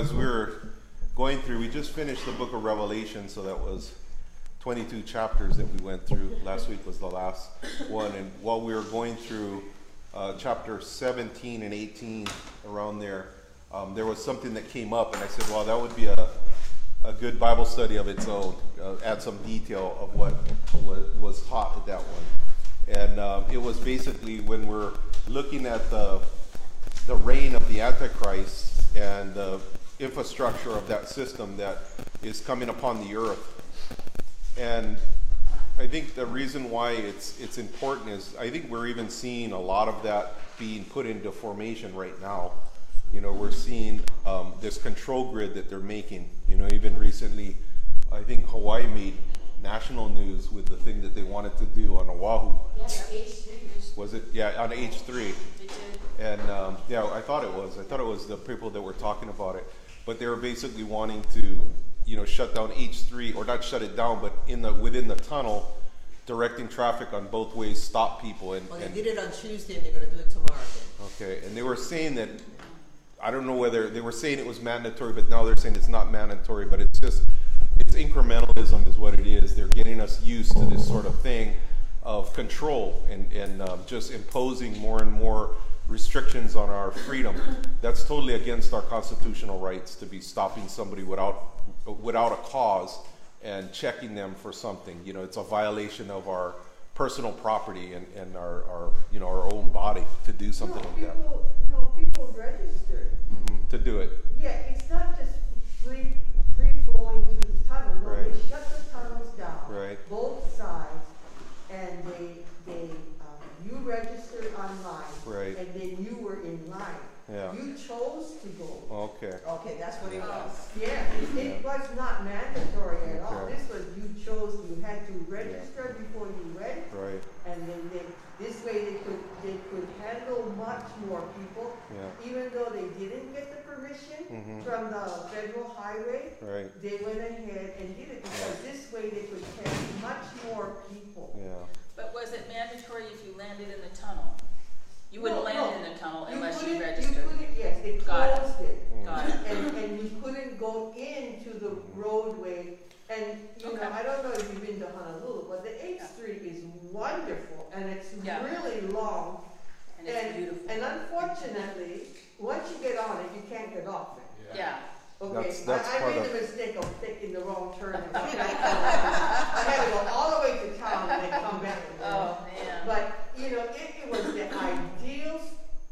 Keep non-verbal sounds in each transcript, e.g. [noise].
as we were going through, we just finished the book of Revelation, so that was 22 chapters that we went through. Last week was the last one, and while we were going through uh, chapter 17 and 18, around there, um, there was something that came up, and I said, well, that would be a, a good Bible study of its own. Uh, add some detail of what, was taught at that one. And uh, it was basically when we're looking at the, the reign of the Antichrist and the infrastructure of that system that is coming upon the earth. And I think the reason why it's it's important is I think we're even seeing a lot of that being put into formation right now. You know, we're seeing um, this control grid that they're making. You know, even recently, I think Hawaii made national news with the thing that they wanted to do on Oahu. Yeah, H3. Was it? Yeah, on H3. They did. And um, yeah, I thought it was. I thought it was the people that were talking about it. But they were basically wanting to, you know, shut down H3 or not shut it down, but in the within the tunnel, directing traffic on both ways, stop people. And, Well, they and did it on Tuesday and they're gonna do it tomorrow again. okay, and they were saying that I don't know whether they were saying it was mandatory, but now they're saying it's not mandatory. But it's just it's incrementalism is what it is. They're getting us used to this sort of thing of control and and um, just imposing more and more restrictions on our freedom. That's totally against our constitutional rights to be stopping somebody without without a cause and checking them for something. You know, it's a violation of our personal property and, and our, our you know our own body to do something no, like that. No, people registered. Mhm, To do it. Yeah, it's not just free, free flowing to the tunnel. No, Right. they shut the tunnels down. Right. Both sides, and they, they, um, you registered online. Right. And then you were in line. Yeah. You chose to go. Okay. Okay, that's what it was. Yeah, it, it was not mandatory at all. Okay. This was, you chose, you had to register before you went. Right. And then they, this way they could, they could handle much more people. Yeah. Even though they didn't get the permission Mhm. from the federal highway, Right. they went ahead and did it because this way they could catch much more people. Yeah. But was it mandatory if you landed in the tunnel? You wouldn't No, land no. in the tunnel You unless you couldn't- registered. You couldn't, yes, they Got it. closed it. Got it. And, and you couldn't go into the roadway. And, you know, I don't know if you've been to Honolulu, but the H3 is wonderful and it's Yeah. really long. And it's beautiful. And unfortunately, once you get on it, you can't get off it. Yeah. Okay, That's- that's I, I part made of- the mistake of taking the wrong turn and. [laughs] I had to go all the way to town and then come back again. Oh, man. But, you know, it, it was the ideal,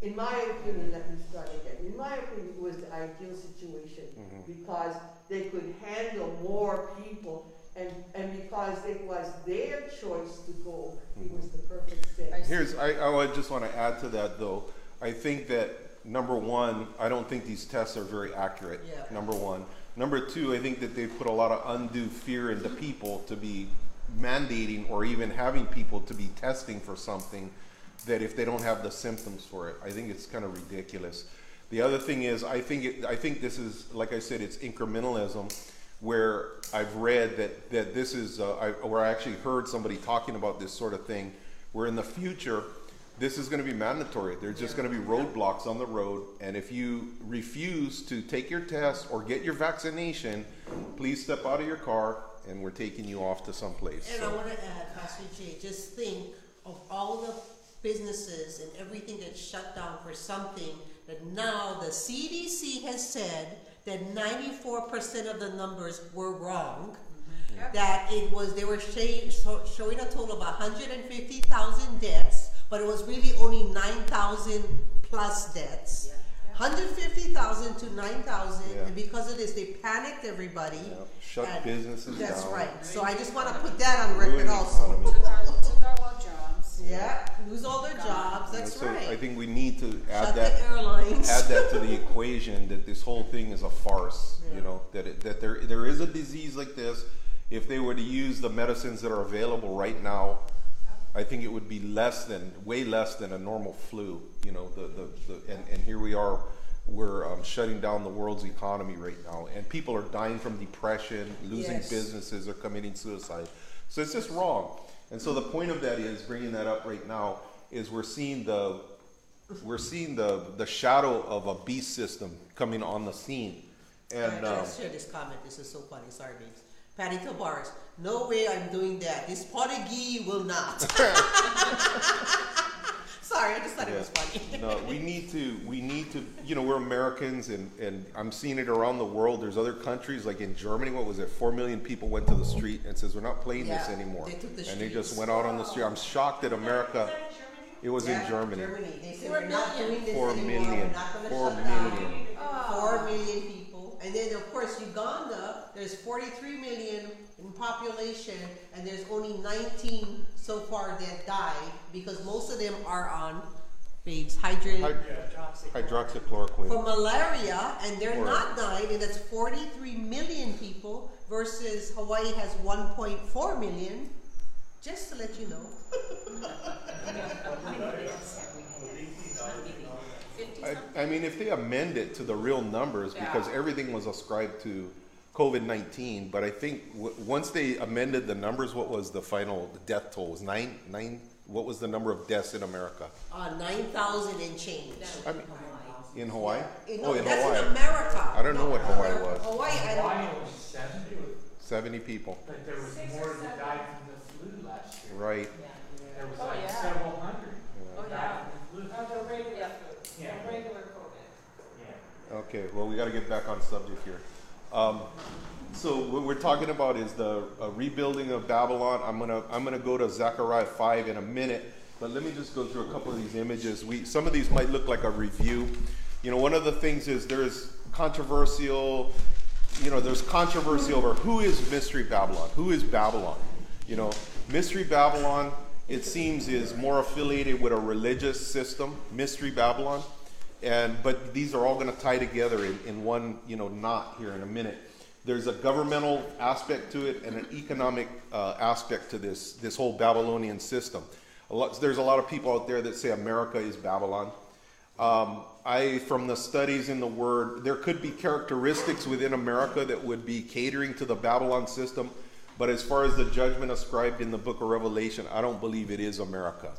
in my opinion, let me start again, in my opinion, it was the ideal situation. Mhm. Because they could handle more people and, and because it was their choice to go, it mm-hmm. was the perfect fit. Here's, I, I would just want to add to that though. I think that number one, I don't think these tests are very accurate. Yeah. Number one. Number two, I think that they put a lot of undue fear into people to be mandating or even having people to be testing for something that if they don't have the symptoms for it, I think it's kind of ridiculous. The other thing is, I think it, I think this is, like I said, it's incrementalism, where I've read that that this is, uh, I, where I actually heard somebody talking about this sort of thing, where in the future, this is going to be mandatory. There's just going to be roadblocks on the road, and if you refuse to take your test or get your vaccination, please step out of your car, and we're taking you off to someplace. And I So- wanna add, Pastor Jay, just think of all the businesses and everything that's shut down for something that now the CDC has said that ninety-four percent of the numbers were wrong. Mm-hmm. That it was, they were shay- so- showing a total of hundred and fifty thousand deaths, but it was really only nine thousand plus deaths. Hundred fifty thousand to nine thousand, Yeah. and because of this, they panicked everybody. Yeah. Shut And businesses That's down. right. So I just want to put that on record the also. economy. Took our, took our well jobs. Yeah, lose all their jobs. That's so I think we need to add Shut that airlines. add that to the [laughs] equation that this whole thing is a farce. Yeah. You know that it, that there there is a disease like this. If they were to use the medicines that are available right now, I think it would be less than way less than a normal flu. You know the the, the and, and here we are. We're um, shutting down the world's economy right now, and people are dying from depression, losing Yes. businesses, or committing suicide. So it's just wrong. And so the point of that is bringing that up right now is we're seeing the we're seeing the the shadow of a beast system coming on the scene And I um, just share this comment. This is so funny. Sorry, babes. Patty Tavares. No way I'm doing that. This Portuguese will not. [laughs] [laughs] Sorry, I just thought it was funny. no, we need to. We need to. You know, we're Americans, and and I'm seeing it around the world. There's other countries, like in Germany. What was it? Four million people went to the street and says we're not playing this Yeah, anymore. they took the and they just streets. went out on the street. I'm shocked that America. It was Yeah, in Germany. They said Four we're not million. doing this Four anymore. million. We're not gonna Four shut down. million. Four million oh. people. And then, of course, Uganda, there's 43 million in population, and there's only 19 so far that died because most of them are on babes, hydrogen. Hy- hydroxychloroquine. for malaria, and they're Or- not dying, and that's 43 million people versus Hawaii has 1.4 million. Just to let you know. [laughs] Fifty I. I mean, if they amend it to the real numbers, because Yeah. everything was ascribed to COVID nineteen, but I think w- once they amended the numbers, what was the final death toll? Was nine nine? What was the number of deaths in America? Uh, 9,000 and change. I mean, in Hawaii? You Oh, in that's Hawaii, in America. I don't know what Hawaii America- was. Hawaii, I don't Hawaii know. was seventy, seventy people. but there was more that died from the flu last year. Right. There was Oh, like yeah. several hundred Oh, that yeah. died from the flu. Oh, the regular, Yeah. the regular COVID. Yeah. Okay. Well, we got to get back on subject here. Um, so what we're talking about is the uh, rebuilding of Babylon. I'm gonna I'm gonna go to Zechariah five in a minute, but let me just go through a couple of these images. We some of these might look like a review. You know, one of the things is there's controversial. You know, there's controversy over who is Mystery Babylon. Who is Babylon? You know, Mystery Babylon. It seems is more affiliated with a religious system. Mystery Babylon and but these are all going to tie together in, in one you know knot here in a minute. There's a governmental aspect to it and an economic uh, aspect to this this whole babylonian system. A lot, there's a lot of people out there that say america is babylon. Um, i from the studies in the word there could be characteristics within america that would be catering to the babylon system but as far as the judgment ascribed in the book of revelation i don't believe it is america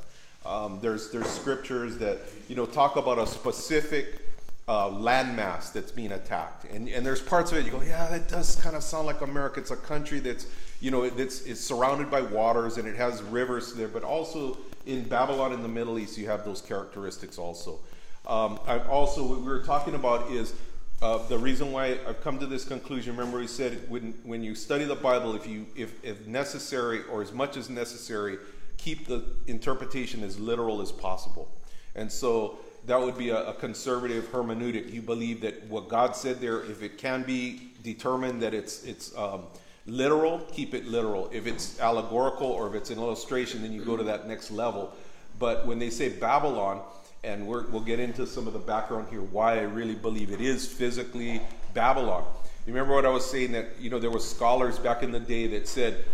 um, there's there's scriptures that you know talk about a specific uh, landmass that's being attacked, and and there's parts of it you go, yeah, that does kind of sound like America. It's a country that's you know that's it's surrounded by waters and it has rivers there, but also in Babylon in the Middle East you have those characteristics also. Um, also what we were talking about is uh, the reason why I've come to this conclusion. Remember, we said when when you study the Bible, if you if if necessary or as much as necessary keep the interpretation as literal as possible. And so that would be a, a conservative hermeneutic. You believe that what God said there, if it can be determined that it's it's um, literal, keep it literal. If it's allegorical or if it's an illustration, then you go to that next level. But when they say Babylon, and we're, we'll get into some of the background here, why I really believe it is physically Babylon. You remember what I was saying that you know there were scholars back in the day that said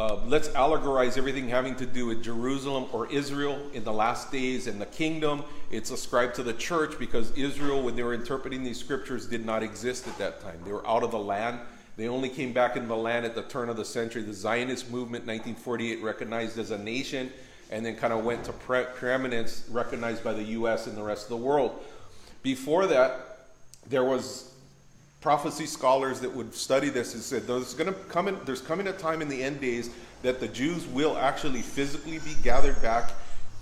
uh, let's allegorize everything having to do with Jerusalem or Israel in the last days and the kingdom. It's ascribed to the church because Israel, when they were interpreting these scriptures, did not exist at that time. They were out of the land. They only came back into the land at the turn of the century. The Zionist movement, 1948, recognized as a nation, and then kind of went to pre- preeminence, recognized by the U.S. and the rest of the world. Before that, there was prophecy scholars that would study this and said there's going to come in, there's coming a time in the end days that the Jews will actually physically be gathered back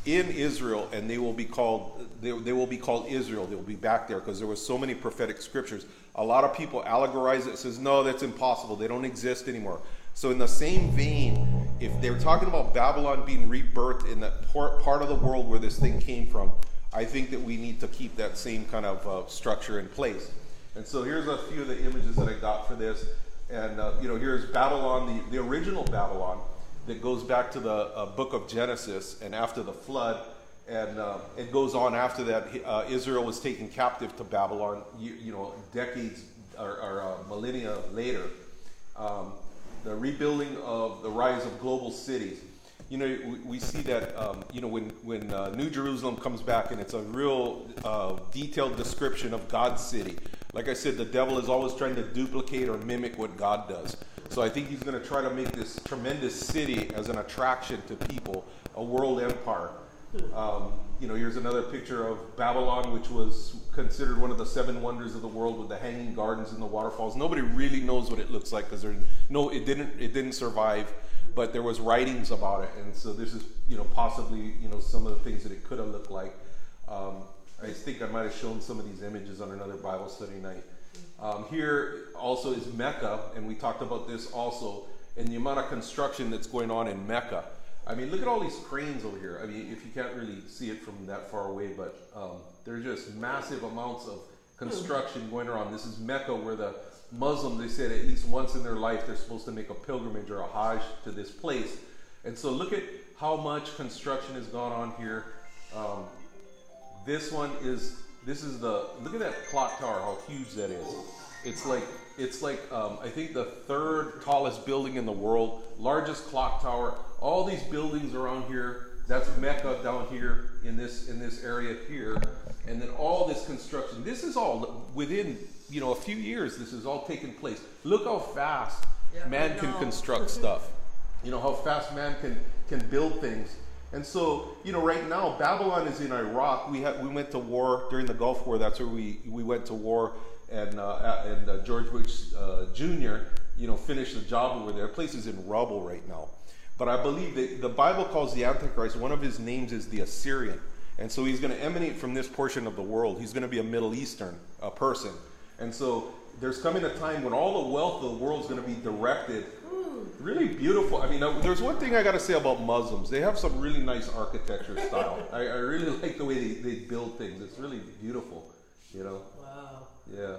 in Israel and they will be called they, they will be called Israel. They will be back there because there was so many prophetic scriptures. A lot of people allegorize it says no that's impossible. They don't exist anymore. So in the same vein if they're talking about Babylon being rebirthed in that part, part of the world where this thing came from I think that we need to keep that same kind of uh, structure in place and so here's a few of the images that I got for this. And, uh, you know, here's Babylon, the, the original Babylon, that goes back to the uh, book of Genesis and after the flood. And uh, it goes on after that. Uh, Israel was taken captive to Babylon, you, you know, decades or, or uh, millennia later. Um, the rebuilding of the rise of global cities. You know, we, we see that, um, you know, when, when uh, New Jerusalem comes back and it's a real detailed description of God's city. Like I said, the devil is always trying to duplicate or mimic what God does. So I think he's going to try to make this tremendous city as an attraction to people, a world empire. Um, you know, here's another picture of Babylon, which was considered one of the seven wonders of the world with the hanging gardens and the waterfalls. Nobody really knows what it looks like because there, no, it didn't, it didn't survive, but there was writings about it, and so this is, you know, possibly, you know, some of the things that it could have looked like. Um, I think I might have shown some of these images on another Bible study night. Um, here also is Mecca, and we talked about this also, and the amount of construction that's going on in Mecca. I mean, look at all these cranes over here. I mean, if you can't really see it from that far away, but um, there's just massive amounts of construction going around. This is Mecca, where the Muslims, they said at least once in their life, they're supposed to make a pilgrimage or a Hajj to this place. And so look at how much construction has gone on here. Um, this one is this is the look at that clock tower how huge that is. It's like it's like um, i think the third tallest building in the world largest clock tower. All these buildings around here that's mecca down here in this in this area here. And then all this construction this is all within you know a few years this is all taking place. Look how fast Yeah, man can construct stuff. You know how fast man can can build things and so you know right now babylon is in iraq. We had we went to war during the gulf war. That's where we we went to war. And uh, and uh, george bush uh, jr you know finished the job over there. The place is in rubble right now. But i believe that the bible calls the antichrist one of his names is the assyrian. And so he's going to emanate from this portion of the world. He's going to be a middle eastern uh, person. And so there's coming a time when all the wealth of the world is going to be directed really beautiful. I mean, uh, there's one thing I got to say about Muslims. They have some really nice architecture [laughs] style. I, I really like the way they, they build things. It's really beautiful, you know? Wow. Yeah.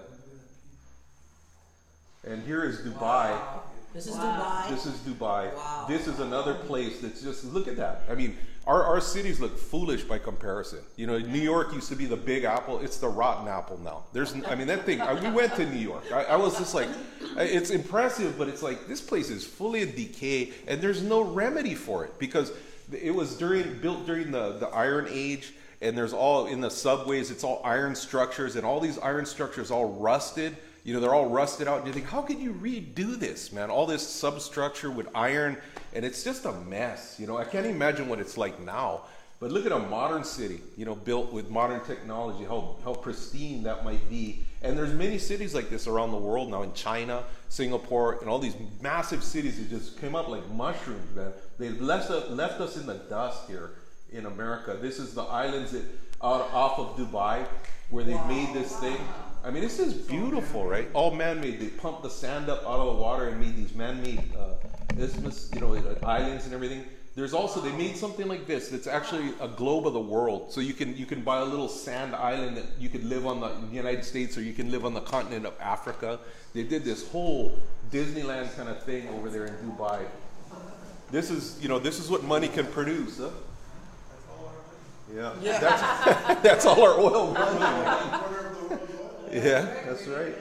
And here is Dubai. Wow. This is Wow. Dubai. This is Dubai. Wow. This is another place that's just look at that. I mean, our, our cities look foolish by comparison. You know, New York used to be the big apple. It's the rotten apple now. There's, I mean, that thing. I, we went to New York. I, I was just like, it's impressive, but it's like this place is fully in decay, and there's no remedy for it because it was during built during the the Iron Age. And there's all in the subways, it's all iron structures, and all these iron structures all rusted you know they're all rusted out. And you think how could you redo this man? All this substructure with iron and it's just a mess. You know i can't imagine what it's like now. But look at a modern city you know built with modern technology how, how pristine that might be. And there's many cities like this around the world now in china singapore and all these massive cities that just came up like mushrooms man. They left us, left us in the dust here in america. This is the islands that out off of dubai where they've made this thing I mean, this is beautiful, right? All man-made. They pumped the sand up out of the water and made these man-made uh, isthmus, you know, islands and everything. There's also they made something like this. That's actually a globe of the world. So you can you can buy a little sand island that you could live on the, the United States or you can live on the continent of Africa. They did this whole Disneyland kind of thing over there in Dubai. This is you know this is what money can produce. Huh? Yeah, Yeah. That's, [laughs] that's all our oil money. [laughs] Yeah, that's right.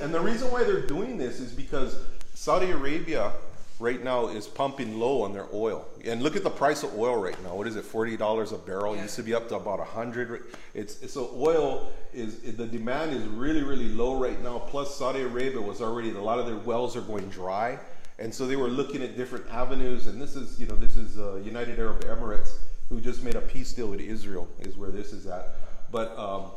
And the reason why they're doing this is because Saudi Arabia right now is pumping low on their oil. And look at the price of oil right now. What is it? Forty dollars a barrel. It used to be up to about a hundred. It's, it's so oil is the demand is really really low right now. Plus Saudi Arabia was already a lot of their wells are going dry, and so they were looking at different avenues. And this is you know this is uh, United Arab Emirates who just made a peace deal with Israel is where this is at. But um,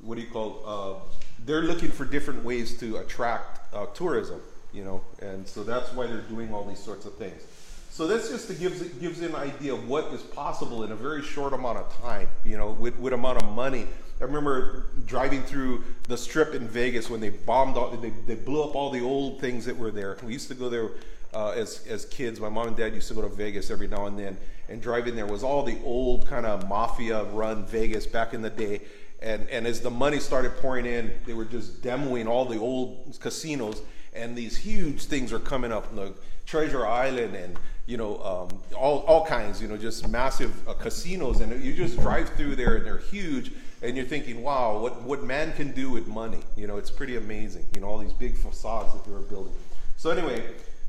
what do you call? Uh, they're looking for different ways to attract uh, tourism, you know, and so that's why they're doing all these sorts of things. So that's just gives gives an idea of what is possible in a very short amount of time, you know, with with amount of money. I remember driving through the strip in Vegas when they bombed all, they, they blew up all the old things that were there. We used to go there uh, as as kids. My mom and dad used to go to Vegas every now and then, and driving there was all the old kind of mafia run Vegas back in the day. And, and as the money started pouring in, they were just demoing all the old casinos, and these huge things are coming up, like Treasure Island, and you know, um, all all kinds, you know, just massive uh, casinos, and you just drive through there, and they're huge, and you're thinking, wow, what what man can do with money, you know, it's pretty amazing, you know, all these big facades that they were building. So anyway,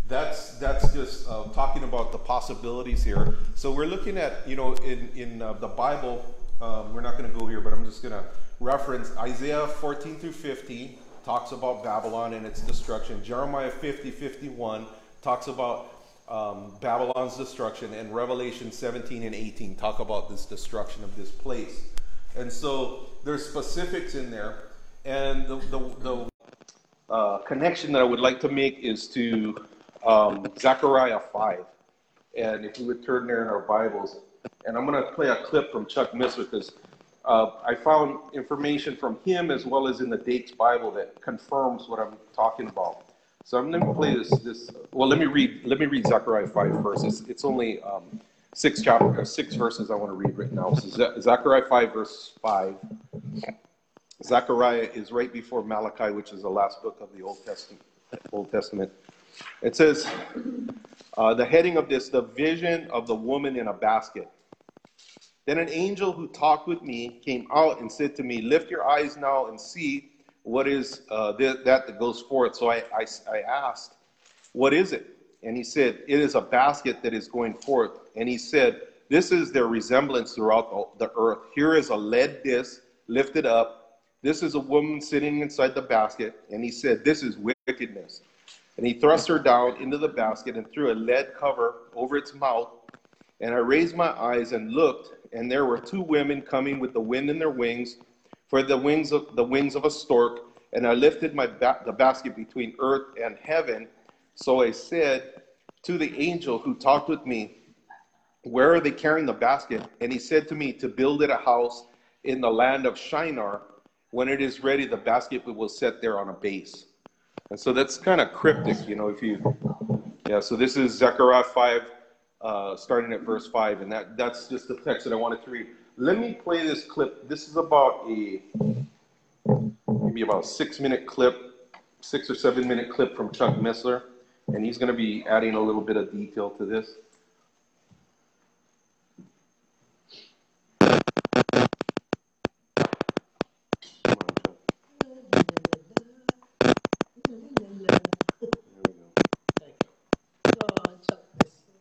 that's that's just uh, talking about the possibilities here. So we're looking at, you know, in in uh, the Bible. Um, we're not going to go here, but I'm just going to reference Isaiah 14 through 50 talks about Babylon and its destruction. Jeremiah 50, 51 talks about um, Babylon's destruction, and Revelation 17 and 18 talk about this destruction of this place. And so there's specifics in there, and the, the, the uh, connection that I would like to make is to um, Zechariah 5. And if we would turn there in our Bibles, and I'm going to play a clip from Chuck Missler because uh, I found information from him as well as in the Dake's Bible that confirms what I'm talking about. So I'm going to play this. This well, let me read. Let me read Zechariah 5 first. It's, it's only um, six chapter, six verses I want to read right now. So Ze- Zechariah 5 verse 5. Zechariah is right before Malachi, which is the last book of the Old Testament. Old Testament. It says, uh, the heading of this, the vision of the woman in a basket. Then an angel who talked with me came out and said to me, Lift your eyes now and see what is uh, th- that that goes forth. So I, I, I asked, What is it? And he said, It is a basket that is going forth. And he said, This is their resemblance throughout the, the earth. Here is a lead disc lifted up. This is a woman sitting inside the basket. And he said, This is wickedness. And he thrust her down into the basket and threw a lead cover over its mouth. And I raised my eyes and looked, and there were two women coming with the wind in their wings, for the wings of the wings of a stork. And I lifted my ba- the basket between earth and heaven. So I said to the angel who talked with me, Where are they carrying the basket? And he said to me, To build it a house in the land of Shinar. When it is ready, the basket will set there on a base. And so that's kind of cryptic, you know, if you, yeah, so this is Zechariah 5, uh, starting at verse 5, and that, that's just the text that I wanted to read. Let me play this clip. This is about a, maybe about a six minute clip, six or seven minute clip from Chuck Missler, and he's going to be adding a little bit of detail to this. Come on, Chuck. There we go. Oh, Chuck Missler.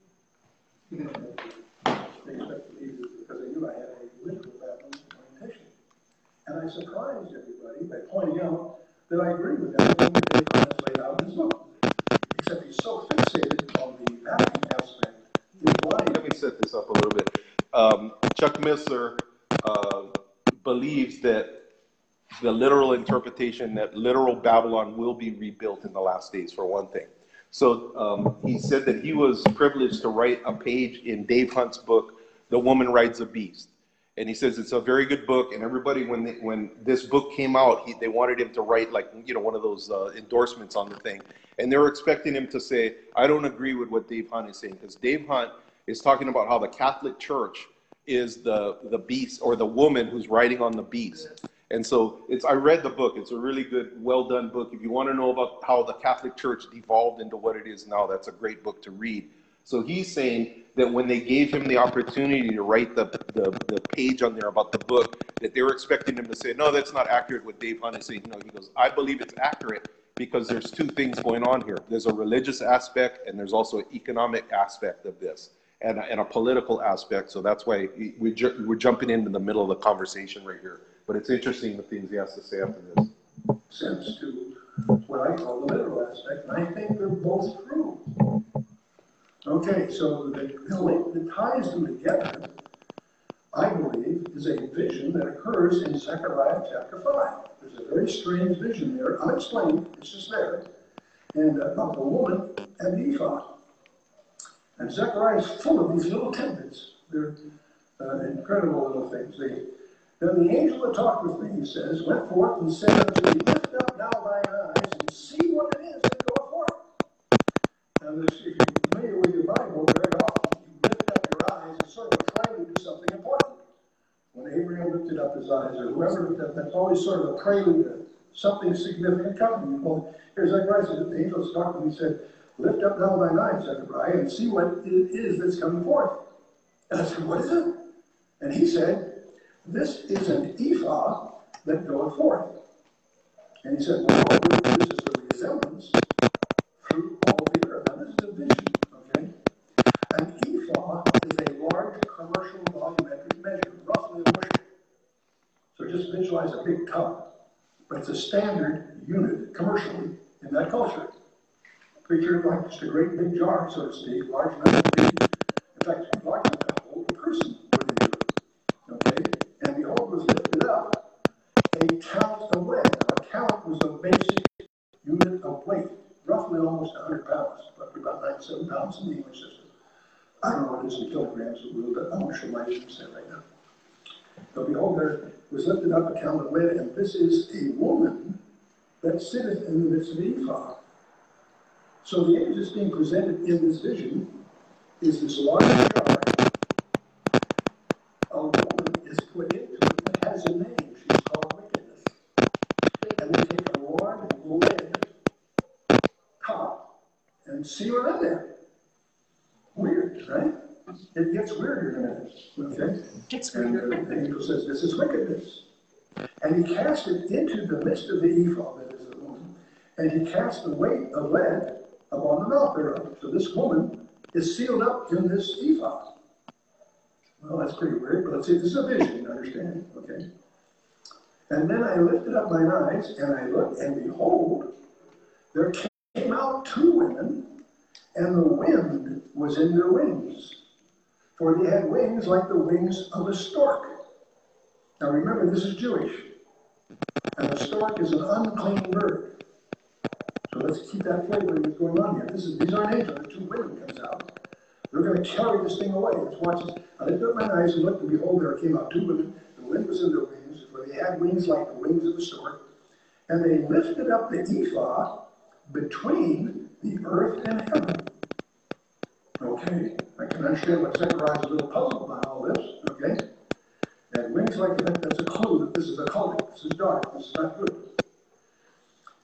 They expected me to, because they knew I had a literal Baptist orientation. And I surprised everybody by pointing out that I agree with everything that Dave Connors laid out in his book. Except he's so fixated on the Vatican aspect, he's blind. Let me set this up a little bit. Um, Chuck Missler uh, believes that the literal interpretation that literal Babylon will be rebuilt in the last days, for one thing. So um, he said that he was privileged to write a page in Dave Hunt's book, The Woman Rides a Beast. And he says it's a very good book. And everybody, when they, when this book came out, he, they wanted him to write like you know one of those uh, endorsements on the thing, and they were expecting him to say, "I don't agree with what Dave Hunt is saying," because Dave Hunt is talking about how the Catholic Church is the the beast or the woman who's riding on the beast. And so it's I read the book. It's a really good, well done book. If you want to know about how the Catholic Church devolved into what it is now, that's a great book to read. So he's saying that when they gave him the opportunity to write the, the, the page on there about the book, that they were expecting him to say, no, that's not accurate what Dave Hunt is saying. No, he goes, I believe it's accurate because there's two things going on here. There's a religious aspect and there's also an economic aspect of this and a, and a political aspect. So that's why we, we're jumping into the middle of the conversation right here. But it's interesting the things he has to say after this. sense to what I call the literal aspect, and I think they're both true. Okay, so the, the ties them together, I believe, is a vision that occurs in Zechariah chapter five. There's a very strange vision there, unexplained, it's just there, and uh, of the woman and ephod. And Zechariah is full of these little tidbits. They're uh, incredible little things. They, then the angel that talked with me, he says, went forth and said unto me, Lift up now thine eyes and see what it is that goeth forth. Now, this, if you're familiar with your Bible, very often you lift up your eyes as sort of a prelude to something important. When Abraham lifted up his eyes, or whoever looked up, that's always sort of a prelude to something significant coming. Well, here's Zechariah said, the angel talked to me, said, Lift up now thine eyes, Zechariah, and see what it is that's coming forth. And I said, What is it? And he said, This is an ephah that goeth forth. And he said, Moreover, this is the resemblance through all the earth. Now, this is a vision, okay? An ephah is a large commercial volumetric measure, roughly a bushel. So just visualize a big cup, but it's a standard unit commercially in that culture. picture like just a great big jar, so to speak, large enough to be, in fact, large enough to hold a person within it. Okay? And behold was lifted up a count of lead. Now, a count was a basic unit of weight, roughly almost hundred pounds, but about ninety-seven pounds in the English system. I don't know what it is in kilograms, but we'll, but I'm gonna show my percent right now. So behold, there was lifted up a of lead, and this is a woman that sitteth in the midst of the ephod. So the image that's being presented in this vision is this large jar. A woman is put into it that has a name. She's called wickedness. And they take a large lead top and seal it in there. Weird, right? It gets weirder a minute, okay? Gets And uh, the angel says, this is wickedness. And he cast it into the midst of the ephod, that is the woman, and he cast the weight of lead upon the mouth thereof. So this woman is sealed up in this ephod. Well, that's pretty weird, but let's see, this is a vision, understand, okay? And then I lifted up mine eyes, and I looked, and behold, there came out two women, and the wind was in their wings. For they had wings like the wings of a stork. Now remember, this is Jewish. And a stork is an unclean bird. So let's keep that flavor that's going on here. This is, these aren't angels, the two women comes out. They're gonna carry this thing away. Let's watch this. I lifted up my eyes and looked, and behold, there came out two women. The wind was in their wings, for they had wings like the wings of a stork. And they lifted up the ephod between the earth and heaven. Okay, I can understand why Zechariah is a little puzzled by all this, okay? And wings like that, that's a clue that this is a occultic, this is dark, this is not good.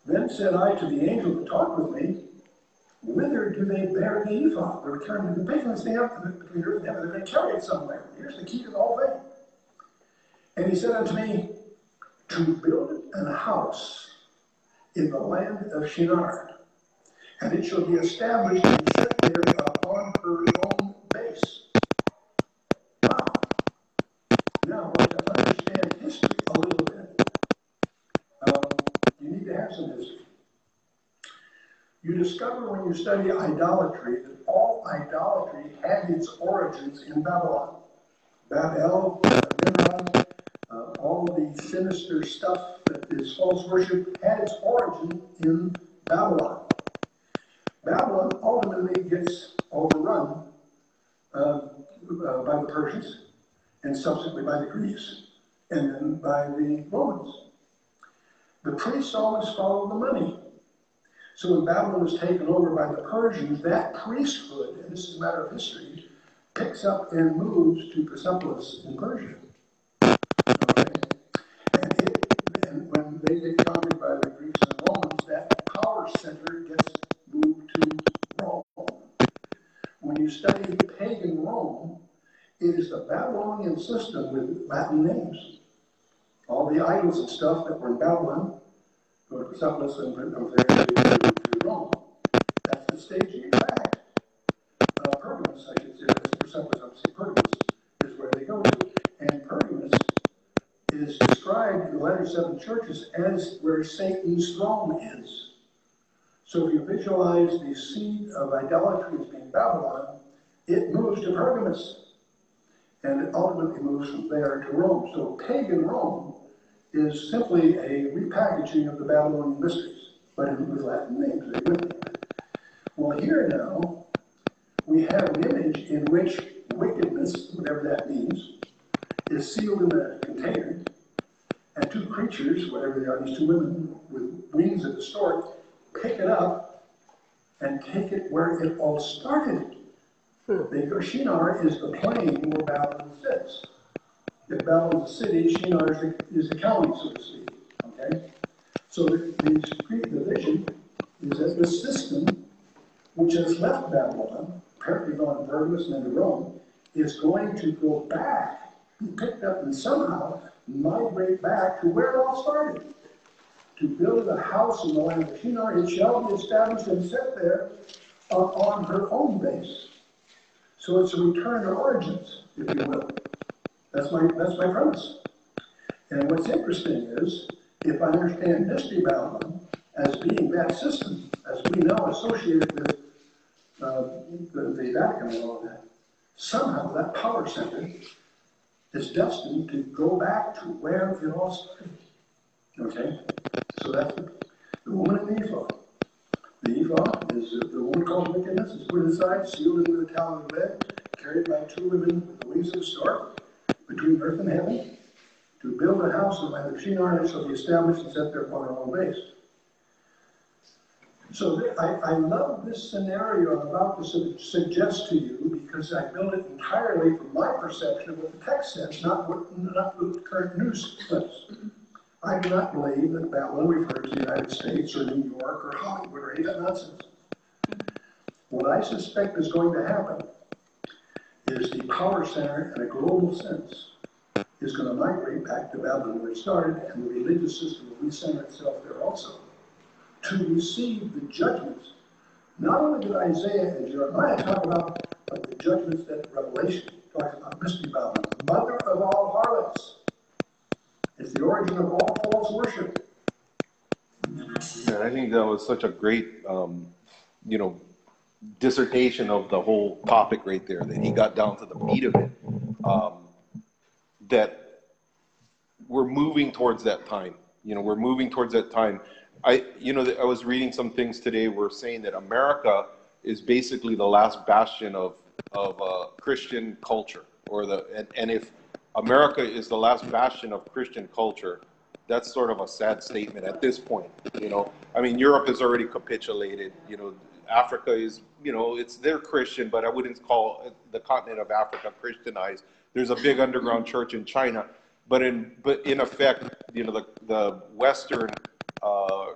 Then said I to the angel that talked with me, Whither do they bear the ephod? They're carrying, they're picking this thing up between earth and heaven, they're gonna carry it somewhere. Here's the key to the whole thing. And he said unto me, To build an house in the land of Shinar, and it shall be established and set there upon her own base. Wow. Now, to understand history a little bit, um, you need to have some history. You discover when you study idolatry that all idolatry had its origins in Babylon. Babel, Nimrod, uh, all the sinister stuff that is false worship had its origin in Babylon. Babylon ultimately gets overrun uh, uh, by the Persians and subsequently by the Greeks and then by the Romans. The priests always follow the money. So when Babylon was taken over by the Persians, that priesthood, and this is a matter of history, picks up and moves to Persepolis in Persia. Okay? And, it, and when they get conquered by the Greeks and Romans, that power center gets moved to Rome. When you study pagan Rome, it is the Babylonian system with Latin names. All the idols and stuff that were in Babylon Persepolis and Rome. That's the staging. In fact, uh, Pergamus, I should say, that's Persepolis, I'm Pergamus is where they go to. And Pergamus is described in the letter seven churches as where Satan's throne is. So if you visualize the seed of idolatry as being Babylon, it moves to Pergamus. And it ultimately moves from there to Rome. So pagan Rome is simply a repackaging of the Babylonian mysteries, but with Latin names. Well, here now, we have an image in which wickedness, whatever that means, is sealed in a container, and two creatures, whatever they are, these two women with wings of a stork, pick it up and take it where it all started. They go, Shinar is the plain where Babylon sits. If Babylon's a city, Shinar is the, is the county, so to speak. Okay? So the, the, the vision is that the system, which has left Babylon, apparently gone to and then to Rome, is going to go back, be picked up and somehow migrate back to where it all started. To build a house in the land of Shinar, it shall be established and set there uh, on her own base. So it's a return to origins, if you will. That's my, that's my premise. And what's interesting is, if I understand Babylon as being that system, as we now associate it with uh, the the Vatican and all that, somehow that power center is destined to go back to where it all started. Okay? So that's the the woman in ephod. The ephod is the woman called wickedness, is put aside, sealed in with a talent of lead, carried by two women with the wings of a stork, between earth and heaven, to build a house and by the Shinar shall be established and set there upon her own base. So I, I love this scenario I'm about to su- suggest to you because I built it entirely from my perception of what the text says, not what, not the current news says. I do not believe that Babylon refers to the United States or New York or Hollywood or any of that nonsense. What I suspect is going to happen is the power center in a global sense is going to migrate back to Babylon where it started, and the religious system will recenter itself there also to receive the judgments. Not only did Isaiah and Jeremiah talk about, but the judgments that Revelation talks about, Mystery Babylon, mother of all harlots. It's the origin of all false worship. Yeah, I think that was such a great, um, you know, dissertation of the whole topic right there. That he got down to the meat of it. Um, that we're moving towards that time. You know, we're moving towards that time. I, you know, I was reading some things today. We're saying that America is basically the last bastion of of uh, Christian culture, or the and, and if America is the last bastion of Christian culture, that's sort of a sad statement at this point. You know, I mean, Europe has already capitulated. You know, Africa is, you know, it's they're Christian, but I wouldn't call the continent of Africa Christianized. There's a big underground church in China, but in but in effect, you know, the the Western uh,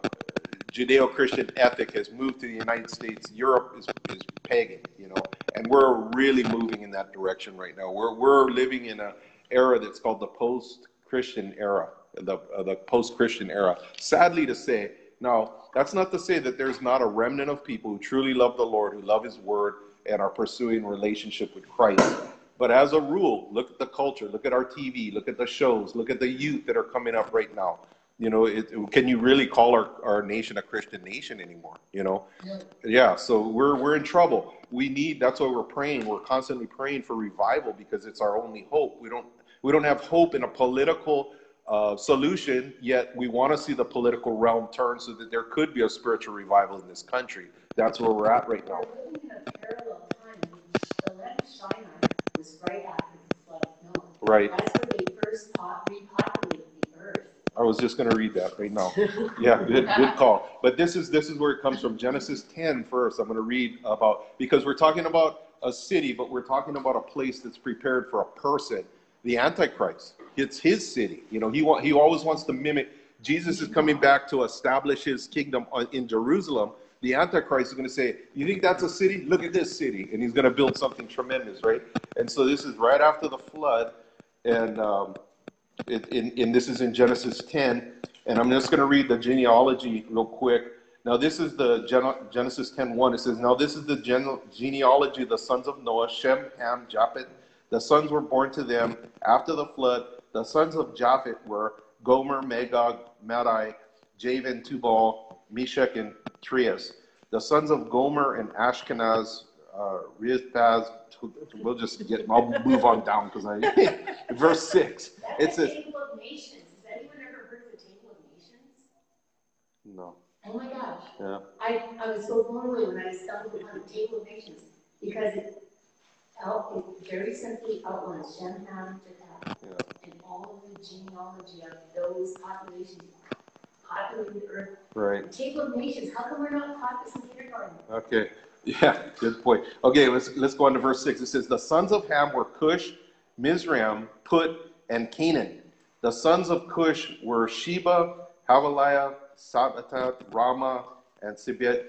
Judeo-Christian ethic has moved to the United States. Europe is, is pagan, you know, and we're really moving in that direction right now. We're we're living in a era that's called the post-Christian era, the uh, the post-Christian era. Sadly to say, now that's not to say that there's not a remnant of people who truly love the Lord, who love His Word, and are pursuing relationship with Christ. But as a rule, look at the culture, look at our TV, look at the shows, look at the youth that are coming up right now. You know, it, can you really call our, our nation a Christian nation anymore? You know, yeah. So we're we're in trouble. We need. That's why we're praying. We're constantly praying for revival because it's our only hope. We don't we don't have hope in a political uh, solution. Yet we want to see the political realm turn so that there could be a spiritual revival in this country. That's where we're at right now. We're living in a parallel time. The land of Shinar was right after the flood of Noah. Right. That's when they first repopulated the earth. I was just going to read that right now. [laughs] Yeah, good, good call. But this is this is where it comes from. Genesis 10 first. I'm going to read about because we're talking about a city, but we're talking about a place that's prepared for a person, the Antichrist. It's his city. You know, he he always wants to mimic. Jesus is coming back to establish his kingdom on- in Jerusalem. The Antichrist is going to say, "You think that's a city? Look at this city," and he's going to build something tremendous, right? And so this is right after the flood, and um, it, in, this is in Genesis 10, and I'm just going to read the genealogy real quick. Now, this is the Gen- Genesis 10 1. It says, Now, this is the gen- genealogy of the sons of Noah, Shem, Ham, Japheth. The sons were born to them after the flood. The sons of Japheth were Gomer, Magog, Madai, Javan, Tubal, Meshach, and Trias. The sons of Gomer and Ashkenaz, uh, Rizpaz, we'll just get, I'll move on down because I, [laughs] verse 6. It That's the says, Table of Nations. Has anyone ever heard of the Table of Nations? no, Oh my gosh. yeah. I, I was so blown away when I stumbled upon the Table of Nations because it, out, it very simply outlines Shem, Ham, Japheth, Yeah. and all of the genealogy of those populations populating the earth. Right. The Table of Nations, how come we're not taught this in kindergarten? Okay. Yeah, good point. Okay, let's let's go on to verse six. It says, "The sons of Ham were Cush, Mizraim, Put, and Canaan. The sons of Cush were Sheba, Havaliah, Sabbatat, Rama, and Sibit.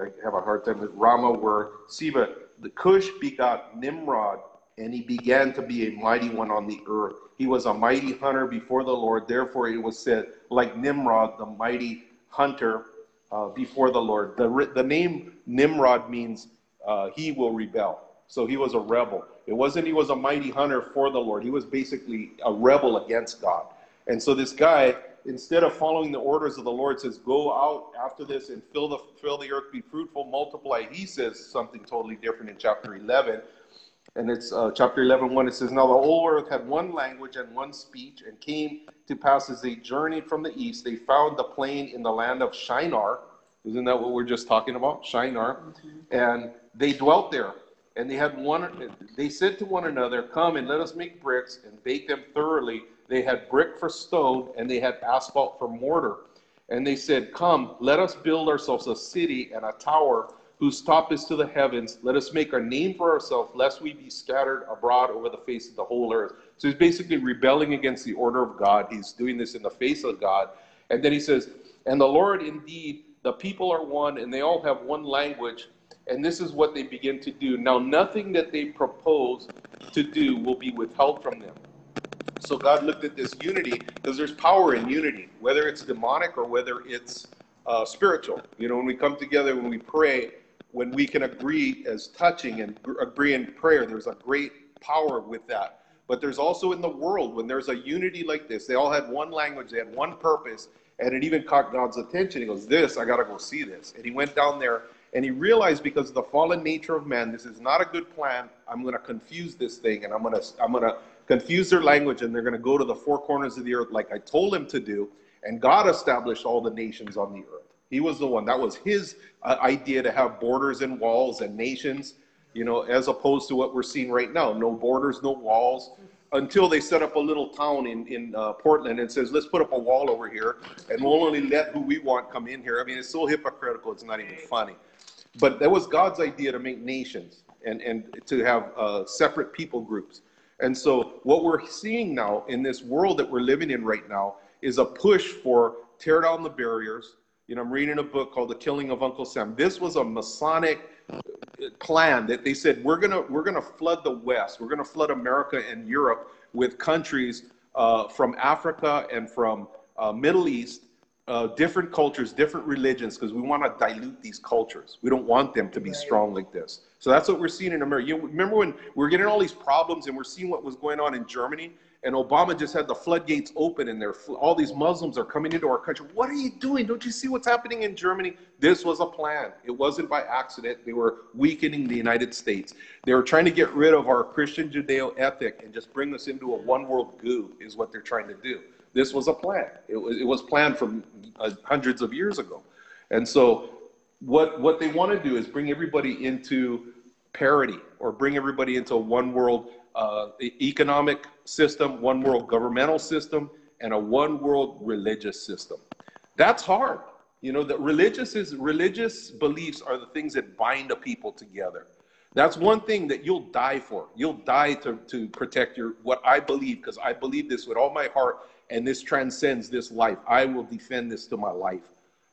I have a hard time with Rama. Were Seba. The Cush begot Nimrod, and he began to be a mighty one on the earth. He was a mighty hunter before the Lord. Therefore, it was said, like Nimrod, the mighty hunter uh, before the Lord. The, the name Nimrod means uh, he will rebel. So he was a rebel. It wasn't he was a mighty hunter for the Lord. He was basically a rebel against God. And so this guy, instead of following the orders of the Lord, says, "Go out after this and fill the fill the earth, be fruitful, multiply." He says something totally different in chapter 11, and it's uh, chapter 11, 1. It says, "Now the whole earth had one language and one speech, and came to pass as they journeyed from the east, they found the plain in the land of Shinar." Isn't that what we're just talking about, Shinar? And they dwelt there. And they had one. They said to one another, "Come and let us make bricks and bake them thoroughly." They had brick for stone, and they had asphalt for mortar. And they said, "Come, let us build ourselves a city and a tower whose top is to the heavens. Let us make a name for ourselves, lest we be scattered abroad over the face of the whole earth." So he's basically rebelling against the order of God. He's doing this in the face of God. And then he says, "And the Lord indeed, the people are one, and they all have one language." And this is what they begin to do. Now, nothing that they propose to do will be withheld from them. So God looked at this unity because there's power in unity, whether it's demonic or whether it's uh, spiritual. You know, when we come together, when we pray, when we can agree as touching and gr- agree in prayer, there's a great power with that. But there's also in the world, when there's a unity like this, they all had one language, they had one purpose, and it even caught God's attention. He goes, This, I got to go see this. And he went down there and he realized because of the fallen nature of man, this is not a good plan. I'm going to confuse this thing and I'm going to, I'm going to confuse their language and they're going to go to the four corners of the earth like I told him to do. And God established all the nations on the earth. He was the one. That was his uh, idea to have borders and walls and nations, you know, as opposed to what we're seeing right now no borders, no walls. Until they set up a little town in, in uh, Portland and says, let's put up a wall over here and we'll only let who we want come in here. I mean, it's so hypocritical, it's not even funny. But that was God's idea to make nations and, and to have uh, separate people groups. And so, what we're seeing now in this world that we're living in right now is a push for tear down the barriers. You know, I'm reading a book called The Killing of Uncle Sam. This was a Masonic plan that they said we're gonna we're gonna flood the West, we're gonna flood America and Europe with countries uh, from Africa and from uh, Middle East uh, different cultures, different religions, because we want to dilute these cultures. We don't want them to be strong like this. So that's what we're seeing in America. You remember when we are getting all these problems and we're seeing what was going on in Germany, and Obama just had the floodgates open, and there all these Muslims are coming into our country. What are you doing? Don't you see what's happening in Germany? This was a plan. It wasn't by accident. They were weakening the United States. They were trying to get rid of our Christian Judeo ethic and just bring us into a one world goo. Is what they're trying to do. This was a plan. It was, it was planned from uh, hundreds of years ago. And so, what, what they want to do is bring everybody into parity or bring everybody into a one world uh, economic system, one world governmental system, and a one world religious system. That's hard. You know, that religious is religious beliefs are the things that bind a people together. That's one thing that you'll die for. You'll die to, to protect your what I believe, because I believe this with all my heart, and this transcends this life. I will defend this to my life.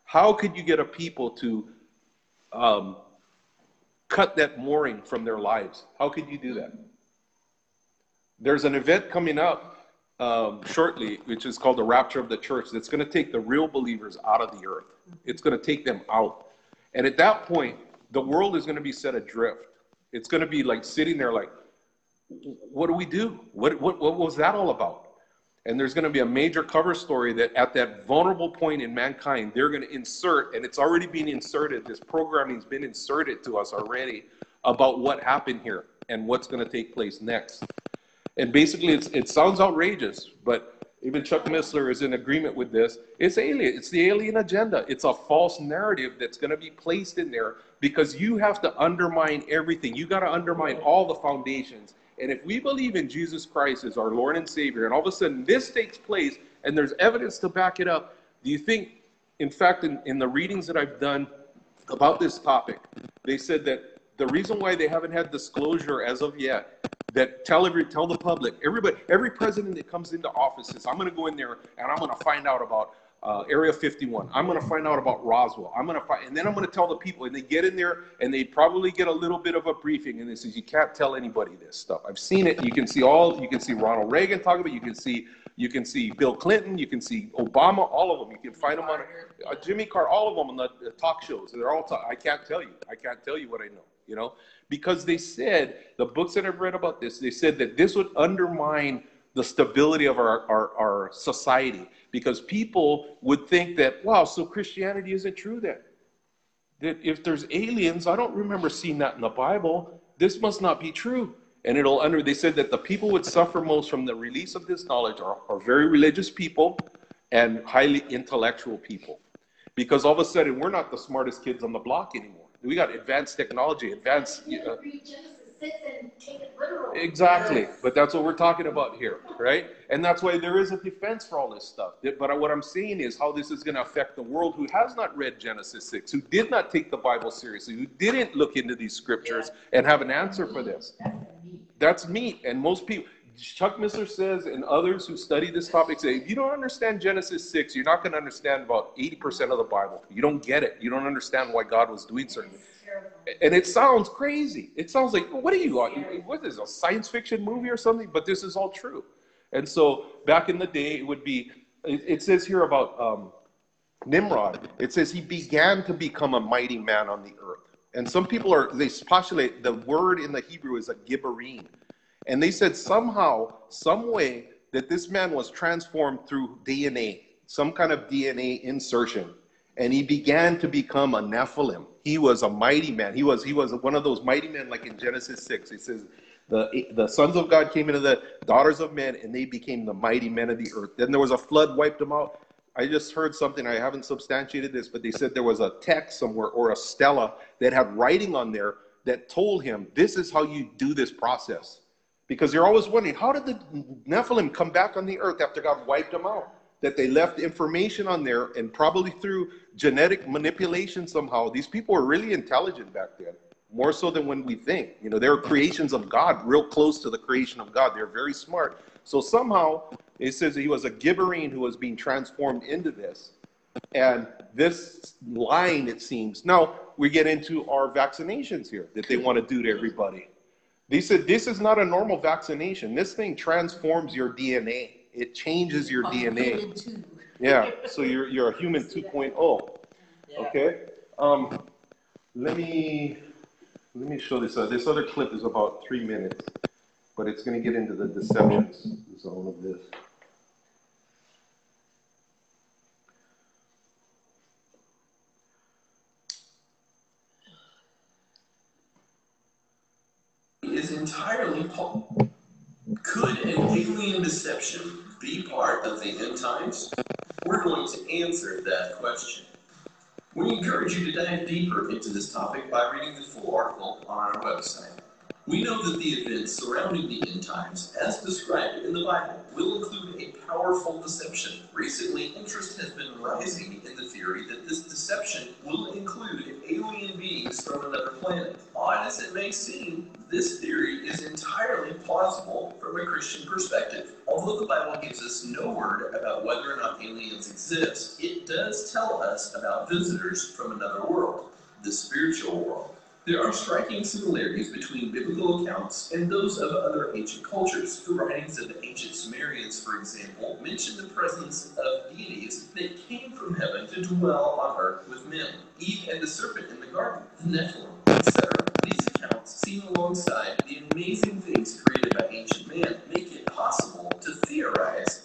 How could you get a people to um, cut that mooring from their lives? How could you do that? There's an event coming up um, shortly, which is called the rapture of the church, that's going to take the real believers out of the earth. It's going to take them out. And at that point, the world is going to be set adrift. It's going to be like sitting there, like, what do we do? What, what, what was that all about? And there's going to be a major cover story that at that vulnerable point in mankind, they're going to insert, and it's already being inserted, this programming's been inserted to us already about what happened here and what's going to take place next. And basically, it sounds outrageous, but even Chuck Missler is in agreement with this. It's alien. It's the alien agenda. It's a false narrative that's going to be placed in there because you have to undermine everything. You got to undermine all the foundations. And if we believe in Jesus Christ as our Lord and Savior, and all of a sudden this takes place and there's evidence to back it up, do you think, in fact, in, in the readings that I've done about this topic, they said that the reason why they haven't had disclosure as of yet, that tell every tell the public, everybody, every president that comes into office says, I'm going to go in there and I'm going to find out about uh, Area 51. I'm going to find out about Roswell. I'm going to find, and then I'm going to tell the people. And they get in there and they probably get a little bit of a briefing. And they says, you can't tell anybody this stuff. I've seen it. You can see all. You can see Ronald Reagan talk about. it. You can see. You can see Bill Clinton. You can see Obama. All of them. You can find them on uh, Jimmy Carter. All of them on the talk shows. They're all. Talk, I can't tell you. I can't tell you what I know. You know, because they said the books that I've read about this. They said that this would undermine the stability of our, our, our society because people would think that, wow, so Christianity isn't true then. That if there's aliens, I don't remember seeing that in the Bible. This must not be true. And it'll under, they said that the people would suffer most from the release of this knowledge are, are very religious people and highly intellectual people. Because all of a sudden, we're not the smartest kids on the block anymore. We got advanced technology, advanced. Uh, Exactly, but that's what we're talking about here, right? And that's why there is a defense for all this stuff. But what I'm saying is how this is going to affect the world who has not read Genesis 6, who did not take the Bible seriously, who didn't look into these scriptures and have an answer for this. That's meat. And most people, Chuck Missler says, and others who study this topic say, if you don't understand Genesis 6, you're not going to understand about 80% of the Bible. You don't get it. You don't understand why God was doing certain things. And it sounds crazy. It sounds like, what are you, what is this, a science fiction movie or something? But this is all true. And so back in the day, it would be, it, it says here about um, Nimrod, it says he began to become a mighty man on the earth. And some people are, they postulate the word in the Hebrew is a gibberine. And they said somehow, some way, that this man was transformed through DNA, some kind of DNA insertion. And he began to become a Nephilim. He was a mighty man. He was, he was one of those mighty men, like in Genesis 6. It says, the, the sons of God came into the daughters of men, and they became the mighty men of the earth. Then there was a flood, wiped them out. I just heard something, I haven't substantiated this, but they said there was a text somewhere or a stela that had writing on there that told him, this is how you do this process. Because you're always wondering, how did the Nephilim come back on the earth after God wiped them out? That they left information on there, and probably through genetic manipulation somehow, these people were really intelligent back then, more so than when we think. You know, they were creations of God, real close to the creation of God. They're very smart. So somehow, it says he was a Gibberine who was being transformed into this. And this line, it seems. Now, we get into our vaccinations here that they want to do to everybody. They said this is not a normal vaccination. This thing transforms your DNA. It changes your DNA. Yeah, so you're you're a human 2.0. Okay. Um, let me let me show this. Uh, this other clip is about three minutes, but it's going to get into the deceptions zone of this. is entirely po- could an alien deception be part of the end times? We're going to answer that question. We encourage you to dive deeper into this topic by reading the full article on our website. We know that the events surrounding the end times, as described in the Bible, will include a powerful deception. Recently, interest has been rising in the theory that this deception will include alien beings from another planet. Odd as it may seem, this theory is entirely plausible from a Christian perspective. Although the Bible gives us no word about whether or not aliens exist, it does tell us about visitors from another world, the spiritual world. There are striking similarities between biblical accounts and those of other ancient cultures. The writings of the ancient Sumerians, for example, mention the presence of deities that came from heaven to dwell on earth with men. Eve and the serpent in the garden, the Nephilim, etc. These accounts, seen alongside the amazing things created by ancient man, make it possible to theorize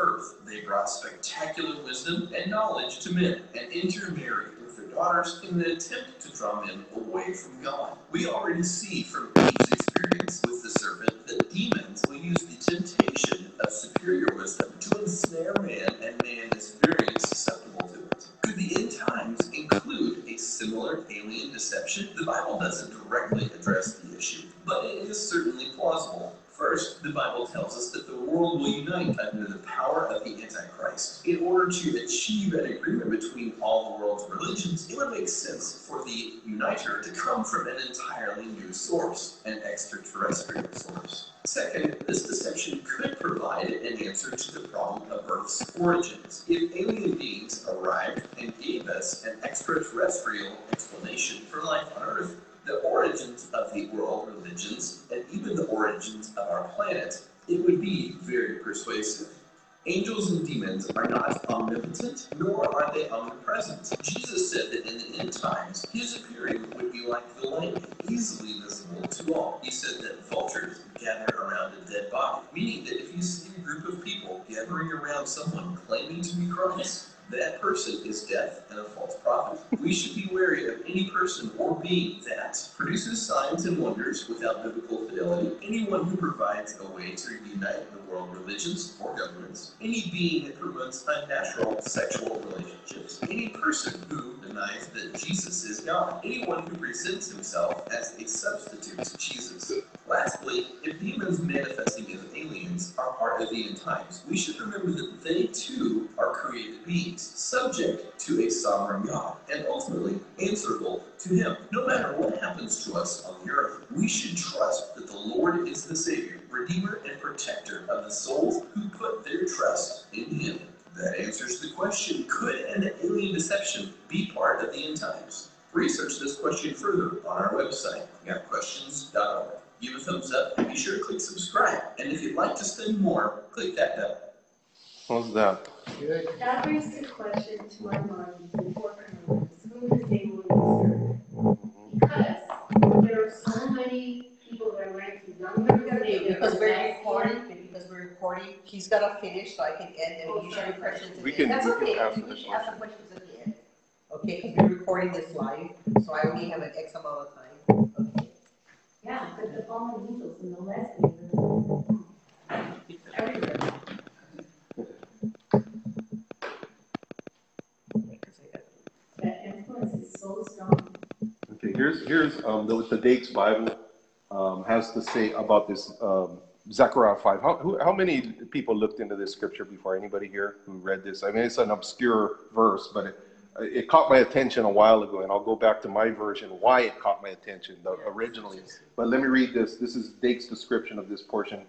earth. They brought spectacular wisdom and knowledge to men and intermarried with their daughters in an attempt to draw men away from God. We already see from Eve's experience with the serpent that demons will use the temptation of superior wisdom to ensnare man, and man is very susceptible to it. Could the end times include a similar alien deception? The Bible doesn't directly address the issue, but it is certainly plausible. First, the Bible tells us that the world will unite under the power of the Antichrist. In order to achieve an agreement between all the world's religions, it would make sense for the uniter to come from an entirely new source, an extraterrestrial source. Second, this deception could provide an answer to the problem of Earth's origins. If alien beings arrived and gave us an extraterrestrial explanation for life on Earth, the origins of the world religions, and even the origins of our planet, it would be very persuasive. Angels and demons are not omnipotent, nor are they omnipresent. Jesus said that in the end times, his appearing would be like the lightning, easily visible to all. He said that vultures gather around a dead body, meaning that if you see a group of people gathering around someone claiming to be Christ, that person is death and a false prophet. We should be wary of any person or being that produces signs and wonders without biblical fidelity, anyone who provides a way to unite the world religions or governments, any being that promotes unnatural sexual relationships, any person denies that Jesus is God, anyone who presents himself as a substitute to Jesus. Lastly, if demons manifesting as aliens are part of the end times, we should remember that they too are created beings, subject to a sovereign God, and ultimately answerable to Him. No matter what happens to us on the earth, we should trust that the Lord is the Savior, Redeemer, and Protector of the souls who put their trust in Him. That answers the question could an alien deception be part of the end times? Research this question further on our website, gotquestions.org. Give a thumbs up and be sure to click subscribe. And if you'd like to spend more, click that bell. How's that? Good. That brings the question to my mind before Congress, who is able to serve? Because there are so many people that are ranking younger than they were Because we're last recording, year. because we're recording, he's gotta finish so I can end and you should have questions at We the can- end. That's we can okay, ask we the should ask the questions at the end. Okay, because we're recording this live, so I only have an X amount of time. Okay. Yeah, but the fallen angels and the lesbians. Everywhere. That influence is so strong. Okay, here's, here's, um, the, the Dake's Bible, um, has to say about this, um, Zechariah five. How, who, how many people looked into this scripture before? Anybody here who read this? I mean, it's an obscure verse, but it, it caught my attention a while ago, and I'll go back to my version, why it caught my attention the, originally. But let me read this. This is Dake's description of this portion.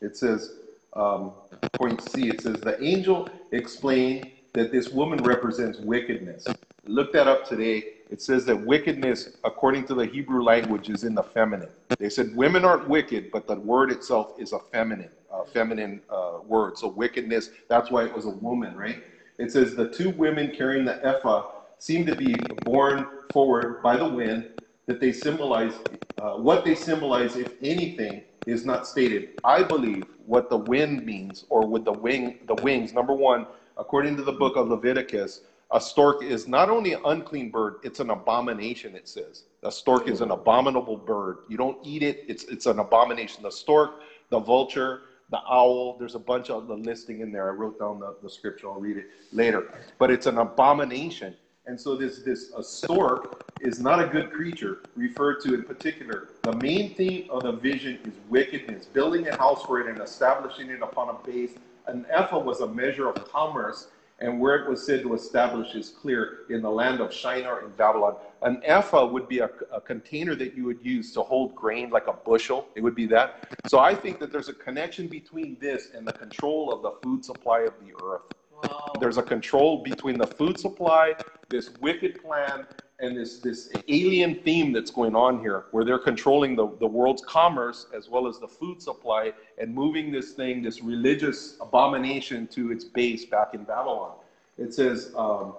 It says, um, point C, it says, the angel explained that this woman represents wickedness. Look that up today. It says that wickedness, according to the Hebrew language, is in the feminine. They said women aren't wicked, but the word itself is a feminine, uh, feminine uh, word. So wickedness, that's why it was a woman, right? It says the two women carrying the ephah seem to be borne forward by the wind, that they symbolize, uh, what they symbolize, if anything, is not stated. I believe what the wind means, or with the wing, the wings. Number one, according to the book of Leviticus, a stork is not only an unclean bird, it's an abomination, it says. A stork is an abominable bird. You don't eat it, it's, it's an abomination. The stork, the vulture, the owl, there's a bunch of the listing in there. I wrote down the, the scripture, I'll read it later. But it's an abomination. And so this, this a stork is not a good creature, referred to in particular. The main theme of the vision is wickedness, building a house for it and establishing it upon a base. An ephah was a measure of commerce and where it was said to establish is clear in the land of Shinar in Babylon. An ephah would be a, a, container that you would use to hold grain like a bushel. It would be that. So I think that there's a connection between this and the control of the food supply of the earth. Wow. There's a control between the food supply, this wicked plan, and this, this alien theme that's going on here, where they're controlling the, the world's commerce as well as the food supply and moving this thing, this religious abomination to its base back in Babylon. It says, um,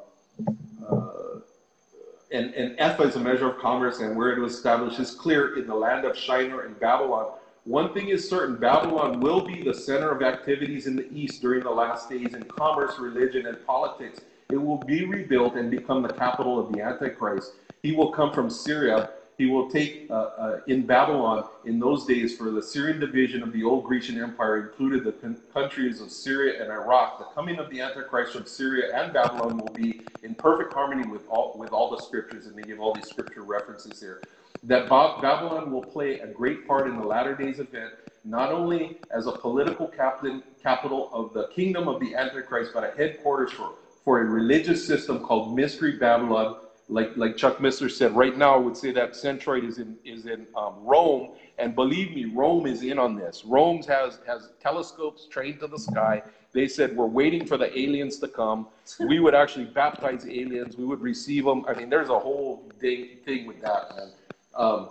uh, and, and ephah is a measure of commerce, and where it was established is clear in the land of Shinar and Babylon. One thing is certain Babylon will be the center of activities in the East during the last days in commerce, religion, and politics. It will be rebuilt and become the capital of the Antichrist. He will come from Syria. He will take uh, uh, in Babylon in those days for the Syrian division of the old Grecian Empire included the con- countries of Syria and Iraq. The coming of the Antichrist from Syria and Babylon will be in perfect harmony with all with all the scriptures, and they give all these scripture references here. That Babylon will play a great part in the latter days event, not only as a political captain, capital of the kingdom of the Antichrist, but a headquarters for for a religious system called Mystery Babylon. Like, like Chuck Missler said, right now I would say that Centroid is in is in um, Rome, and believe me, Rome is in on this. Rome has has telescopes trained to the sky. They said we're waiting for the aliens to come. [laughs] We would actually baptize aliens. We would receive them. I mean, there's a whole thing thing with that, man. Um,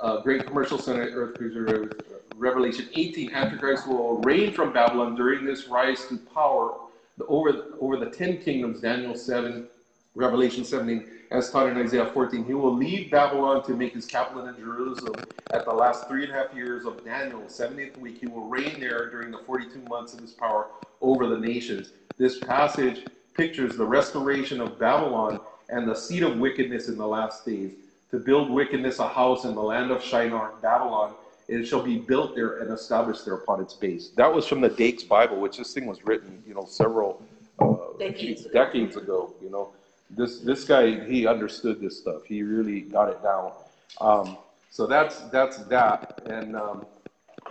uh, great commercial center, earth cruiser, Revelation 18, Antichrist will reign from Babylon during this rise to power the- over, over the 10 kingdoms, Daniel 7, Revelation 17, as taught in Isaiah 14. He will leave Babylon to make his capital in Jerusalem at the last three and a half years of Daniel, 70th week. He will reign there during the 42 months of his power over the nations. This passage pictures the restoration of Babylon and the seat of wickedness in the last days. To build wickedness a house in the land of Shinar, Babylon, it shall be built there and established there upon its base. That was from the Dake's Bible, which this thing was written, you know, several uh, Decades ago. decades ago. You know, this this guy he understood this stuff. He really got it down. Um, so that's that's that, and um,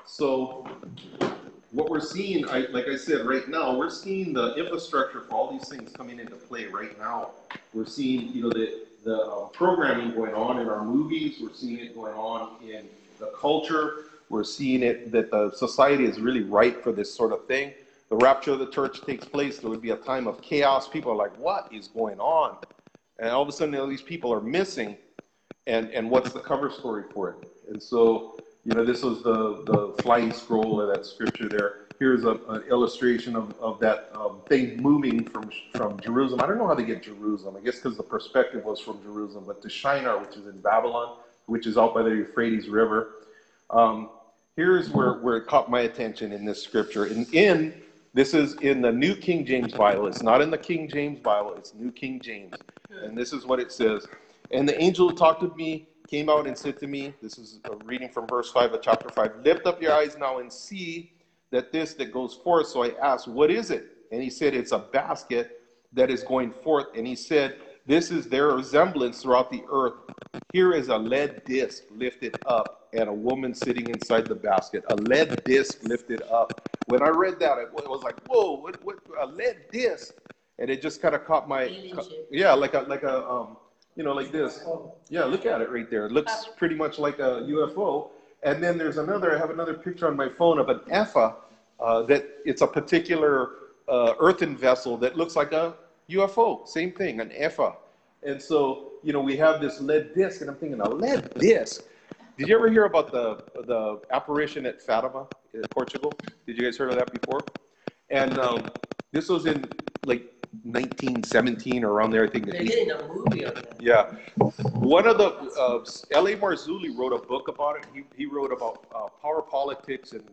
so what we're seeing, I, like I said, right now, we're seeing the infrastructure for all these things coming into play right now. We're seeing, you know, the, the uh, programming going on in our movies. We're seeing it going on in the culture. We're seeing it that the society is really ripe for this sort of thing. The rapture of the church takes place. There would be a time of chaos. People are like, what is going on? And all of a sudden, all these people are missing. And, and what's the cover story for it? And so, you know, this was the, the flying scroll of that scripture there. Here's a, an illustration of, of that um, thing moving from, from Jerusalem. I don't know how they get Jerusalem. I guess because the perspective was from Jerusalem, but to Shinar, which is in Babylon, which is out by the Euphrates River. Um, here's where, where it caught my attention in this scripture. And in this is in the New King James Bible. It's not in the King James Bible. It's New King James. And this is what it says. And the angel who talked with me came out and said to me, this is a reading from verse 5 of chapter 5, lift up your eyes now and see that this that goes forth. So I asked, what is it? And he said, it's a basket that is going forth. And he said, this is their resemblance throughout the earth. Here is a lead disc lifted up and a woman sitting inside the basket. A lead disc lifted up. When I read that, it was like, whoa, what, what, a lead disc? And it just kind of caught my, yeah, like a, like a, um, you know, like this. Yeah, look at it right there. It looks pretty much like a UFO. And then there's another, I have another picture on my phone of an ephah uh, that it's a particular uh, earthen vessel that looks like a UFO. Same thing, an ephah. And so, you know, we have this lead disc, and I'm thinking, a lead disc? Did you ever hear about the, the apparition at Fatima in Portugal? Did you guys heard of that before? And um, this was in like 1917 or around there, I think. They're getting a movie on that. Yeah. One of the, uh, L.A. Marzulli wrote a book about it. He, he wrote about uh, power politics and,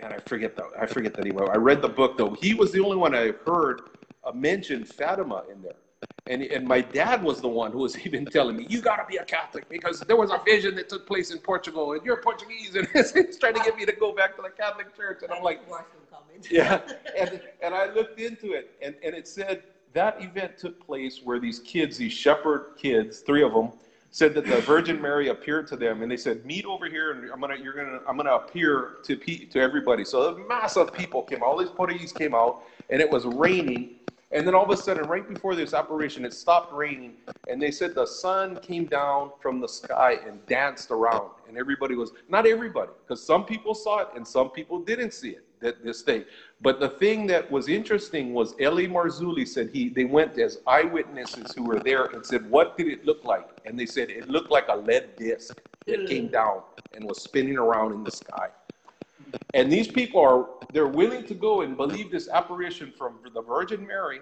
and I forget the, I forget the name. I read the book though. He was the only one I heard uh, mention Fatima in there. And, and my dad was the one who was [laughs] even telling me, you got to be a Catholic because there was a vision that took place in Portugal and you're Portuguese. And [laughs] he's trying to get me to go back to the Catholic Church. And I'm like, Watch them comment. yeah, and, and I looked into it, and, and it said that event took place where these kids, these shepherd kids, three of them, said that the Virgin Mary appeared to them, and they said, "Meet over here, and I'm gonna, you're gonna, I'm gonna appear to pe- to everybody." So a mass of people came, all these Portuguese came out, and it was raining, and then all of a sudden, right before this operation, it stopped raining, and they said the sun came down from the sky and danced around, and everybody was not everybody, because some people saw it and some people didn't see it. That this thing, but the thing that was interesting was L.A. Marzulli said he they went as eyewitnesses who were there and said, "What did it look like?" And they said it looked like a lead disc that came down and was spinning around in the sky. And these people are they're willing to go and believe this apparition from the Virgin Mary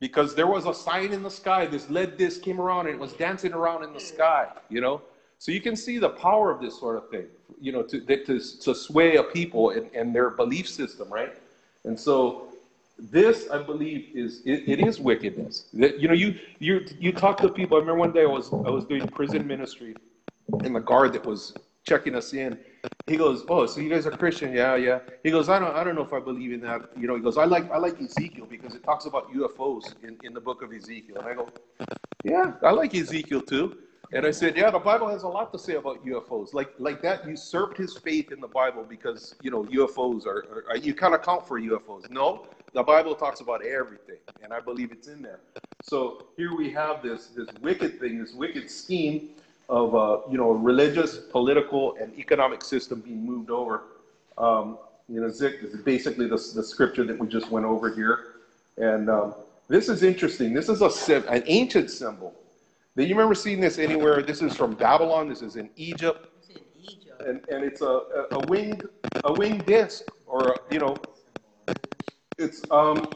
because there was a sign in the sky. This lead disc came around and it was dancing around in the hmm. sky, you know? So you can see the power of this sort of thing, you know, to, to, to sway a people and, and their belief system, right? And so this, I believe, is it, it is wickedness. That you know, you you you talk to people. I remember one day I was I was doing prison ministry, and the guard that was checking us in, he goes, "Oh, so you guys are Christian? Yeah, yeah." He goes, "I don't, I don't know if I believe in that." You know, he goes, "I like, I like Ezekiel because it talks about UFOs in, in the book of Ezekiel." And I go, "Yeah, I like Ezekiel too." And I said, "Yeah, the Bible has a lot to say about UFOs. Like, like that usurped his faith in the Bible because you know UFOs are, are, you can't account for UFOs. No, the Bible talks about everything, and I believe it's in there. So here we have this this wicked thing, this wicked scheme." Of uh, you know a religious, political, and economic system being moved over. Um, you know, Zik is basically the, the scripture that we just went over here, and um, this is interesting. This is a an ancient symbol, Do you remember seeing this anywhere? This is from Babylon. This is in Egypt, in Egypt. and and it's a a, a winged a winged disc, or a, you know, it's um.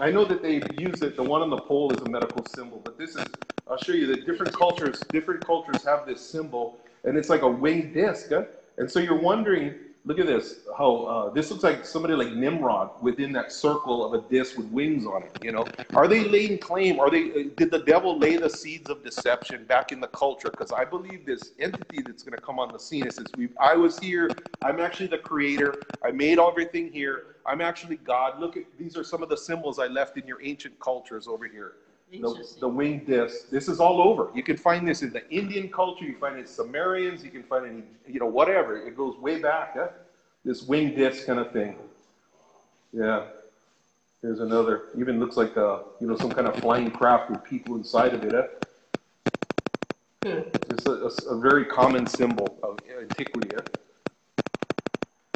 I know that they use it. The one on the pole is a medical symbol, but this is. I'll show you that different cultures different cultures have this symbol, and it's like a winged disc. Huh? And so you're wondering. Look at this. How uh, this looks like somebody like Nimrod within that circle of a disc with wings on it. You know, are they laying claim? Are they? uh, Did the devil lay the seeds of deception back in the culture? Because I believe this entity that's going to come on the scene is, we. I was here. I'm actually the creator. I made everything here. I'm actually God. Look at these are some of the symbols I left in your ancient cultures over here. The, the winged disc. This is all over. You can find this in the Indian culture. You find it in Sumerians. You can find it in, you know, whatever. It goes way back. Yeah? This winged disc kind of thing. Yeah. Here's another. Even looks like a, you know, some kind of flying craft with people inside of it. Eh? It's a, a- a very common symbol of antiquity.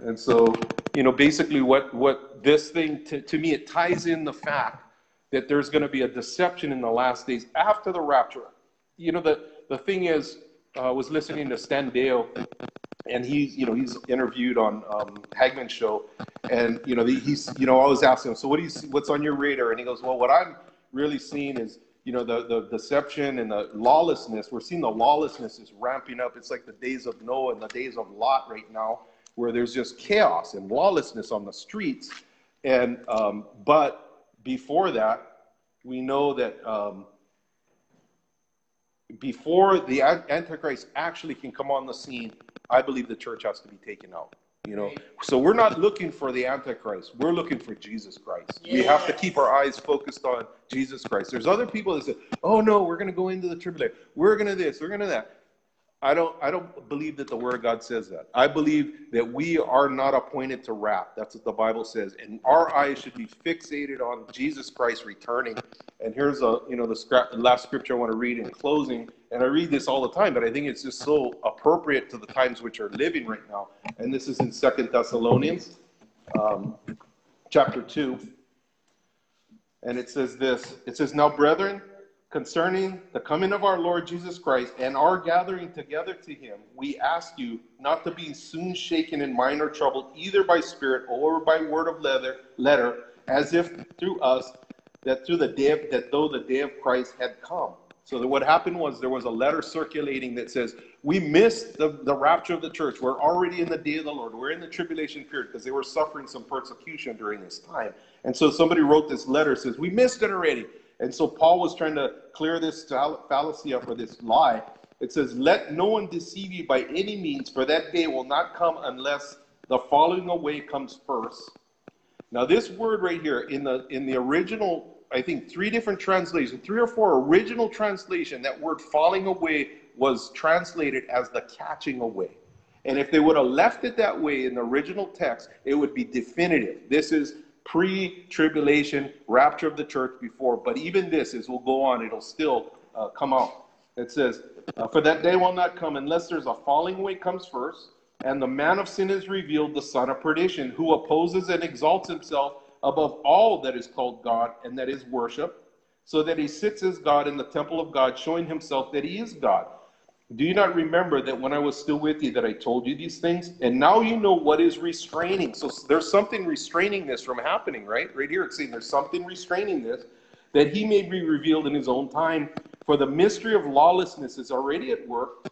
And so, you know, basically what, what this thing, to, to me, it ties in the fact that there's going to be a deception in the last days after the rapture. You know, the, the thing is, uh, I was listening to Stan Dale, and he's, you know, he's interviewed on um, Hagmann's show, and you know, the, he's, you know, I was asking him, so what do you see, what's on your radar? And he goes, well, what I'm really seeing is, you know, the, the deception and the lawlessness. We're seeing the lawlessness is ramping up. It's like the days of Noah and the days of Lot right now, where there's just chaos and lawlessness on the streets. And um, but before that, we know that um, before the Antichrist actually can come on the scene, I believe the church has to be taken out. You know, so we're not looking for the Antichrist. We're looking for Jesus Christ. We have to keep our eyes focused on Jesus Christ. There's other people that say, "Oh no, we're going to go into the tribulation. We're going to this. We're going to that." I don't I don't believe that the word of God says that. I believe that we are not appointed to wrath. That's what the Bible says. And our eyes should be fixated on Jesus Christ returning. And here's a you know the last scripture I want to read in closing. And I read this all the time, but I think it's just so appropriate to the times which are living right now. And this is in Second Thessalonians, um, chapter two. And it says this. It says, Now, brethren, concerning the coming of our Lord Jesus Christ and our gathering together to him, we ask you not to be soon shaken in mind or troubled, either by spirit or by word of leather, letter, as if through us, that through the day of, that though the day of Christ had come. So that what happened was there was a letter circulating that says, we missed the, the rapture of the church. We're already in the day of the Lord. We're in the tribulation period because they were suffering some persecution during this time. And so somebody wrote this letter says, we missed it already. And so Paul was trying to clear this fallacy up or this lie. It says, Let no one deceive you by any means, for that day will not come unless the falling away comes first. Now, this word right here in the in the original, I think three different translations, three or four original translation, that word falling away was translated as the catching away. And if they would have left it that way in the original text, it would be definitive. This is pre-tribulation rapture of the church before. But even this, as we'll go on, it'll still uh, come out. It says, uh, "For that day will not come unless there's a falling away comes first, and the man of sin is revealed, the son of perdition, who opposes and exalts himself above all that is called God and that is worship, so that he sits as God in the temple of God, showing himself that he is God." Do you not remember that when I was still with you that I told you these things? And now you know what is restraining. So there's something restraining this from happening, right? Right here it's saying there's something restraining this that he may be revealed in his own time. For the mystery of lawlessness is already at work.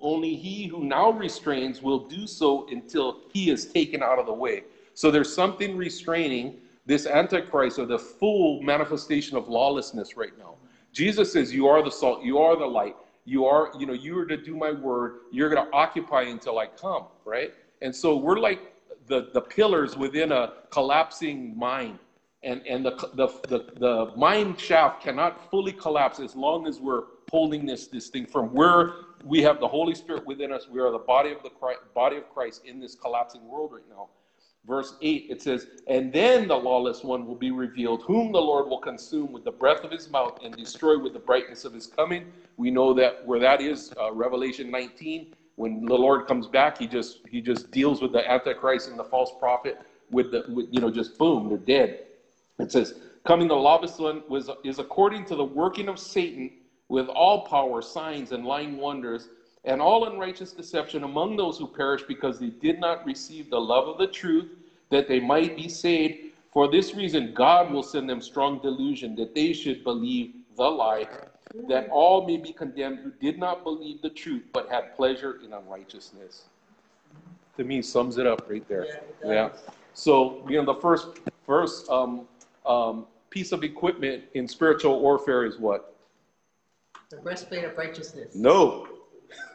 Only he who now restrains will do so until he is taken out of the way. So there's something restraining this Antichrist or the full manifestation of lawlessness right now. Jesus says, You are the salt, you are the light you are you know you are to do my word you're going to occupy until i come right? And so we're like the the pillars within a collapsing mine and and the the the, the mine shaft cannot fully collapse as long as we're holding this this thing from where we have the holy spirit within us we are the body of the Christ, body of christ in this collapsing world right now verse 8 it says and then the lawless one will be revealed whom the lord will consume with the breath of his mouth and destroy with the brightness of his coming. We know that where that is uh, revelation 19 when the lord comes back he just he just deals with the antichrist and the false prophet with the with, you know just boom they're dead. It says coming the lawless one was is according to the working of satan with all power, signs, and lying wonders, and all unrighteous deception among those who perish because they did not receive the love of the truth, that they might be saved. For this reason, God will send them strong delusion, that they should believe the lie, that all may be condemned who did not believe the truth, but had pleasure in unrighteousness. To me, sums it up right there. Yeah, Yeah. So, you know, the first first um, um, piece of equipment in spiritual warfare is what? The breastplate of righteousness. No.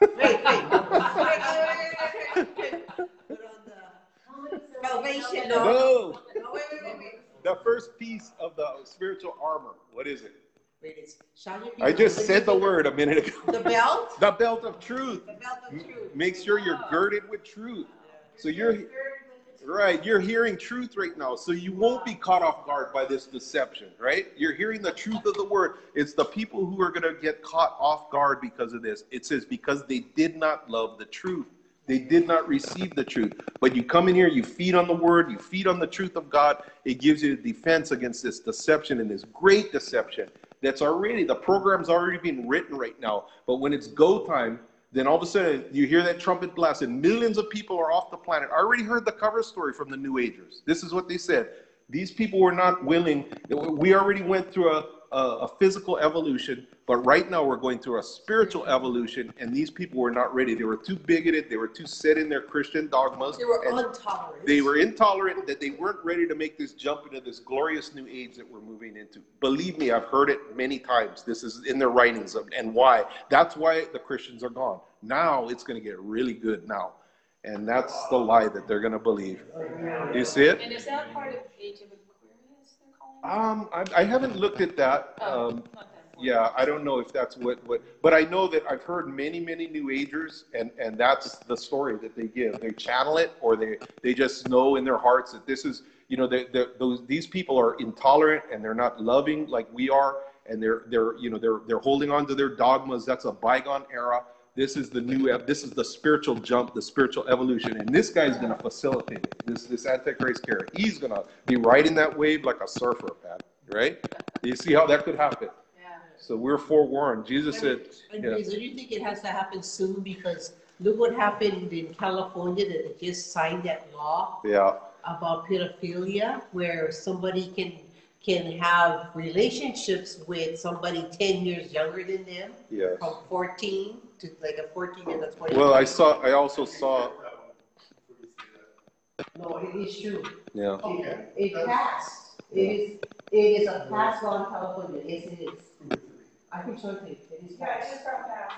Wait, wait. Wait, wait, wait, wait, wait. Put on the Salvation. No. No, wait, wait, wait, wait. The first piece of the spiritual armor. What is it? Wait, it's shine your I just said the word a minute ago. The belt? [laughs] The belt of truth. The belt of truth. Make sure you're girded with truth. So you're right. You're hearing truth right now, so you won't be caught off guard by this deception. Right? You're hearing the truth of the word. It's the people who are going to get caught off guard because of this. It says because they did not love the truth. They did not receive the truth. But you come in here, you feed on the word, you feed on the truth of God. It gives you defense against this deception and this great deception that's already, the program's already been written right now. But when it's go time, then all of a sudden you hear that trumpet blast and millions of people are off the planet. I already heard the cover story from the New Agers. This is what they said. These people were not willing. We already went through a, a, a physical evolution, but right now we're going through a spiritual evolution, and these people were not ready. They were too bigoted. They were too set in their Christian dogmas. They were intolerant. they were intolerant that they weren't ready to make this jump into this glorious new age that we're moving into. Believe me, I've heard it many times. This is in their writings of, and why. That's why the Christians are gone. Now it's going to get really good now. And that's the lie that they're going to believe. You see it? And is that part of Age of Aquarius they're calling? Um, I, I haven't looked at that. Oh, Um, not that one. Yeah, I don't know if that's what, what, but I know that I've heard many, many New Agers, and, and that's the story that they give. They channel it, or they, they just know in their hearts that this is, you know, they, they, those, these people are intolerant and they're not loving like we are, and they're, they're, you know, they're, they're holding on to their dogmas. That's a bygone era. This is the new, this is the spiritual jump, the spiritual evolution, and this guy's going to facilitate it. This, this Antichrist character, he's going to be riding that wave like a surfer, Pat. Right? You see how that could happen? So we're forewarned. Jesus said, And yeah. Do you think it has to happen soon? Because look what happened in California that they just signed that law yeah, about pedophilia, where somebody can can have relationships with somebody ten years younger than them, yes. from fourteen to like a fourteen and a twenty. Well, I saw, I also saw, No, it is true. yeah, It, it passed. It is, it is a passed law in California. Yes, it is. I can show it to you. It is passed.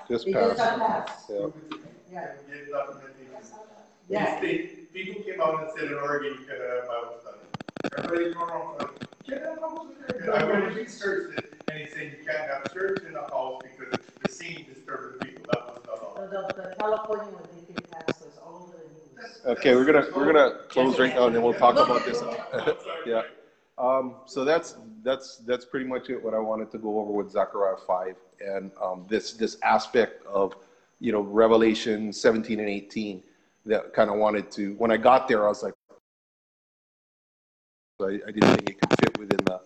just It just passed. got passed. Yeah. Yeah, Get documentation. yeah. State, people came out and said in Oregon, you gotta have Bible study. Everybody's going around, saying, get a Bible study. I went and researched it, and he said you can't have church in a house because the scene disturbs the people, that was the law. The, the, the California one, they can pass us all over the news. Okay, we're gonna, we're gonna close right now and then we'll talk about this. [laughs] Yeah. Um, so that's, that's, that's pretty much it, what I wanted to go over with Zechariah five and, um, this, this aspect of, you know, Revelation seventeen and eighteen that kind of wanted to, when I got there, I was like, I, I didn't think it could fit within the,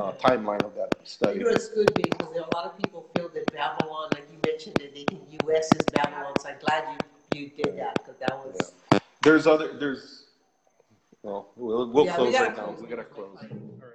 uh, timeline of that study. You know, it's good because there are a lot of people feel that Babylon, like you mentioned, that they think US is Babylon, so I'm glad you, you did that, because that was. There's other, there's, well, we'll, we'll Yeah, close gotta right now. We gotta close.